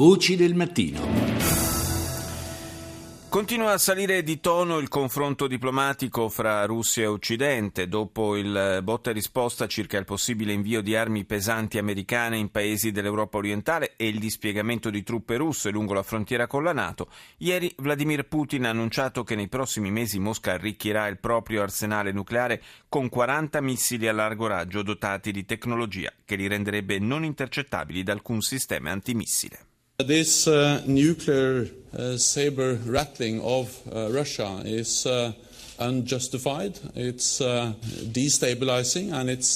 Voci del mattino. Continua a salire di tono il confronto diplomatico fra Russia e Occidente dopo il botta e risposta circa il possibile invio di armi pesanti americane in paesi dell'Europa orientale e il dispiegamento di truppe russe lungo la frontiera con la Nato. Ieri Vladimir Putin ha annunciato che nei prossimi mesi Mosca arricchirà il proprio arsenale nucleare con 40 missili a largo raggio dotati di tecnologia che li renderebbe non intercettabili da alcun sistema antimissile. This uh, nuclear uh, saber rattling of uh, Russia is uh,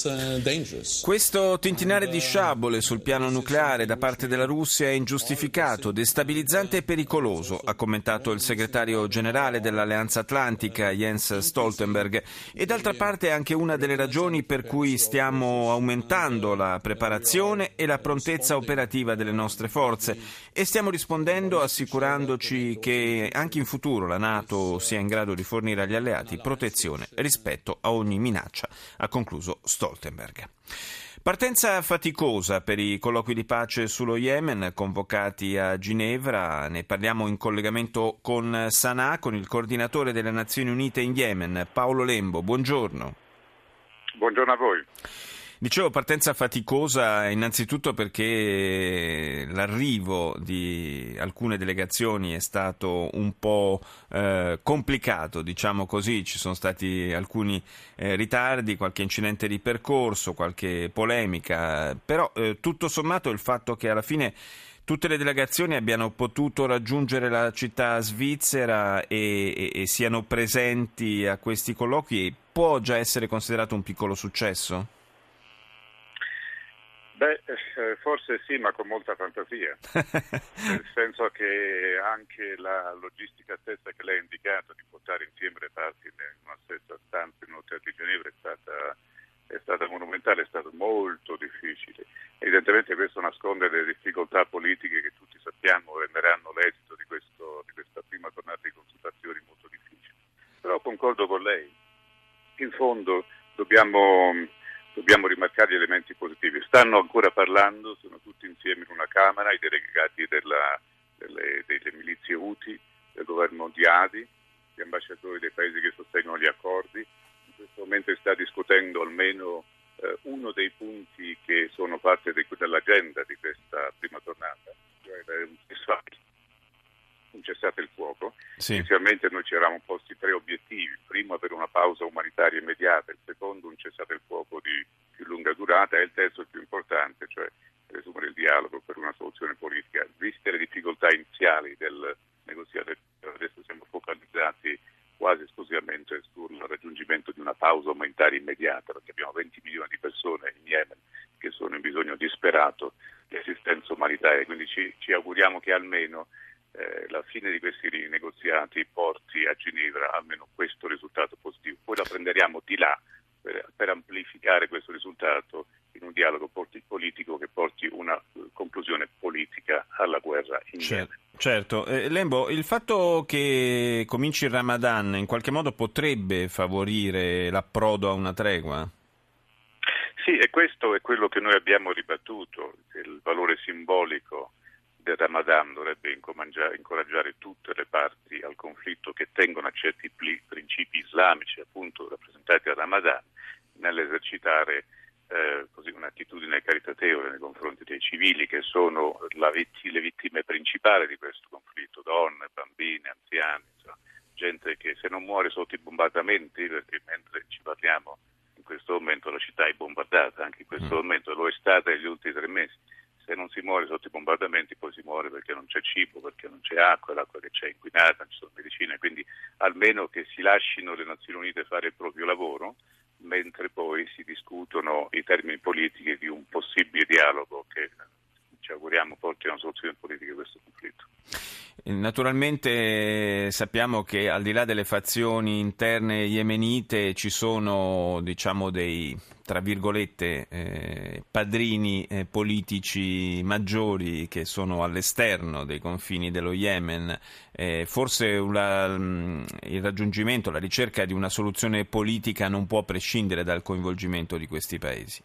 uh, uh. Questo tintinare di sciabole sul piano nucleare da parte della Russia è ingiustificato, destabilizzante e pericoloso, ha commentato il segretario generale dell'Alleanza Atlantica Jens Stoltenberg. E d'altra parte è anche una delle ragioni per cui stiamo aumentando la preparazione e la prontezza operativa delle nostre forze e stiamo rispondendo assicurandoci che anche in futuro la Nato sia in grado di fornire agli alleati alleati protezione rispetto a ogni minaccia, ha concluso Stoltenberg. Partenza faticosa per i colloqui di pace sullo Yemen convocati a Ginevra. Ne parliamo in collegamento con Sanaa, con il coordinatore delle Nazioni Unite in Yemen, Paolo Lembo. Buongiorno. Buongiorno a voi. Dicevo partenza faticosa innanzitutto perché l'arrivo di alcune delegazioni è stato un po' eh, complicato, diciamo così, ci sono stati alcuni eh, ritardi, qualche incidente di percorso, qualche polemica, però eh, tutto sommato il fatto che alla fine tutte le delegazioni abbiano potuto raggiungere la città svizzera e, e, e siano presenti a questi colloqui può già essere considerato un piccolo successo? Beh, eh, forse sì, ma con molta fantasia, nel senso che anche la logistica stessa che lei ha indicato di portare insieme le parti in una stessa stanza in un hotel di Ginevra è stata, è stata monumentale, è stato molto difficile. Evidentemente questo nasconde le difficoltà politiche che tutti sappiamo renderanno l'esito di, questo, di questa prima tornata di consultazioni molto difficile. Però concordo con lei, in fondo dobbiamo dobbiamo rimarcare gli elementi positivi. Stanno ancora parlando, sono tutti insieme in una Camera, i delegati della, delle, delle, milizie UTI, del governo di Adi, gli ambasciatori dei paesi che sostengono gli accordi. In questo momento si sta discutendo almeno eh, uno dei punti che sono parte de, dell'agenda di questa prima tornata, cioè un cessate, un cessate il fuoco. Sì. Inizialmente noi ci eravamo posti tre obiettivi, primo avere una pausa umanitaria immediata, il secondo un cessate il fuoco di più lunga durata e il terzo il più importante, cioè resumere il dialogo per una soluzione politica. Viste le difficoltà iniziali del negoziato, adesso siamo focalizzati quasi esclusivamente sul raggiungimento di una pausa umanitaria immediata, perché abbiamo 20 milioni di persone in Yemen che sono in bisogno disperato di assistenza umanitaria, quindi ci, ci auguriamo che almeno eh, la fine di questi negoziati porti a Ginevra almeno questo risultato positivo. Poi la prenderemo di là per, per amplificare questo risultato in un dialogo politico che porti una conclusione politica alla guerra in certo. Certo, eh, Lembo, il fatto che cominci il Ramadan in qualche modo potrebbe favorire l'approdo a una tregua? Sì, e questo è quello che noi abbiamo ribattuto, il valore simbolico del Ramadan dovrebbe incoraggiare tutte le parti al conflitto che tengono a certi principi islamici, appunto rappresentati dal Ramadan, nell'esercitare eh, così, un'attitudine caritatevole nei confronti dei civili che sono vitt- le vittime principali di questo conflitto, donne, bambini, anziani, insomma, gente che se non muore sotto i bombardamenti, perché mentre ci parliamo in questo momento la città è bombardata, anche in questo mm. momento lo è stata negli ultimi tre mesi se non si muore sotto i bombardamenti poi si muore perché non c'è cibo, perché non c'è acqua, l'acqua che c'è è inquinata, non ci sono medicine, quindi almeno che si lasciano le Nazioni Unite fare il proprio lavoro, mentre poi si discutono i termini politici di un possibile dialogo che ci auguriamo porti a una soluzione politica di questo conflitto. Naturalmente sappiamo che al di là delle fazioni interne yemenite ci sono diciamo, dei tra virgolette eh, padrini eh, politici maggiori che sono all'esterno dei confini dello Yemen. Eh, forse una, mm, il raggiungimento, la ricerca di una soluzione politica non può prescindere dal coinvolgimento di questi paesi.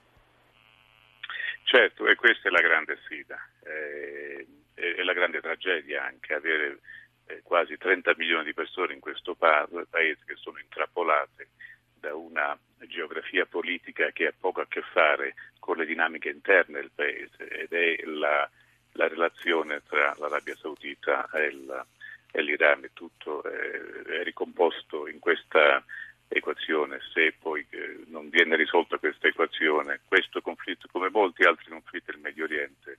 Certo, e questa è la grande sfida. La grande tragedia anche avere eh, quasi 30 milioni di persone in questo paese che sono intrappolate da una geografia politica che ha poco a che fare con le dinamiche interne del paese ed è la, la relazione tra l'Arabia Saudita e, il, e l'Iran e tutto è, è, ricomposto in questa equazione. Se poi eh, non viene risolta questa equazione, questo conflitto, come molti altri conflitti del Medio Oriente,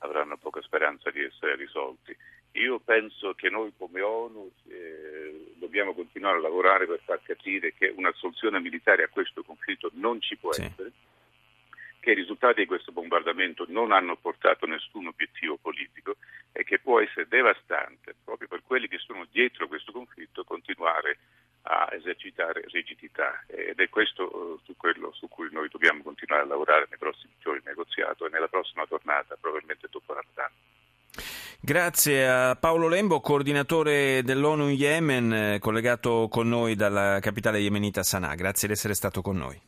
avranno poca speranza di essere risolti. Io penso che noi come ONU eh, dobbiamo continuare a lavorare per far capire che una soluzione militare a questo conflitto non ci può sì. essere, che i risultati di questo bombardamento non hanno portato nessun obiettivo politico e che può essere devastante proprio per quelli che sono dietro questo conflitto continuare a esercitare rigidità ed è questo uh, su quello su cui noi dobbiamo continuare a lavorare nei prossimi giorni negoziato e nella prossima tornata, probabilmente dopo Ramadan. Grazie a Paolo Lembo, coordinatore dell'ONU in Yemen, collegato con noi dalla capitale yemenita Sana'a. Grazie di essere stato con noi.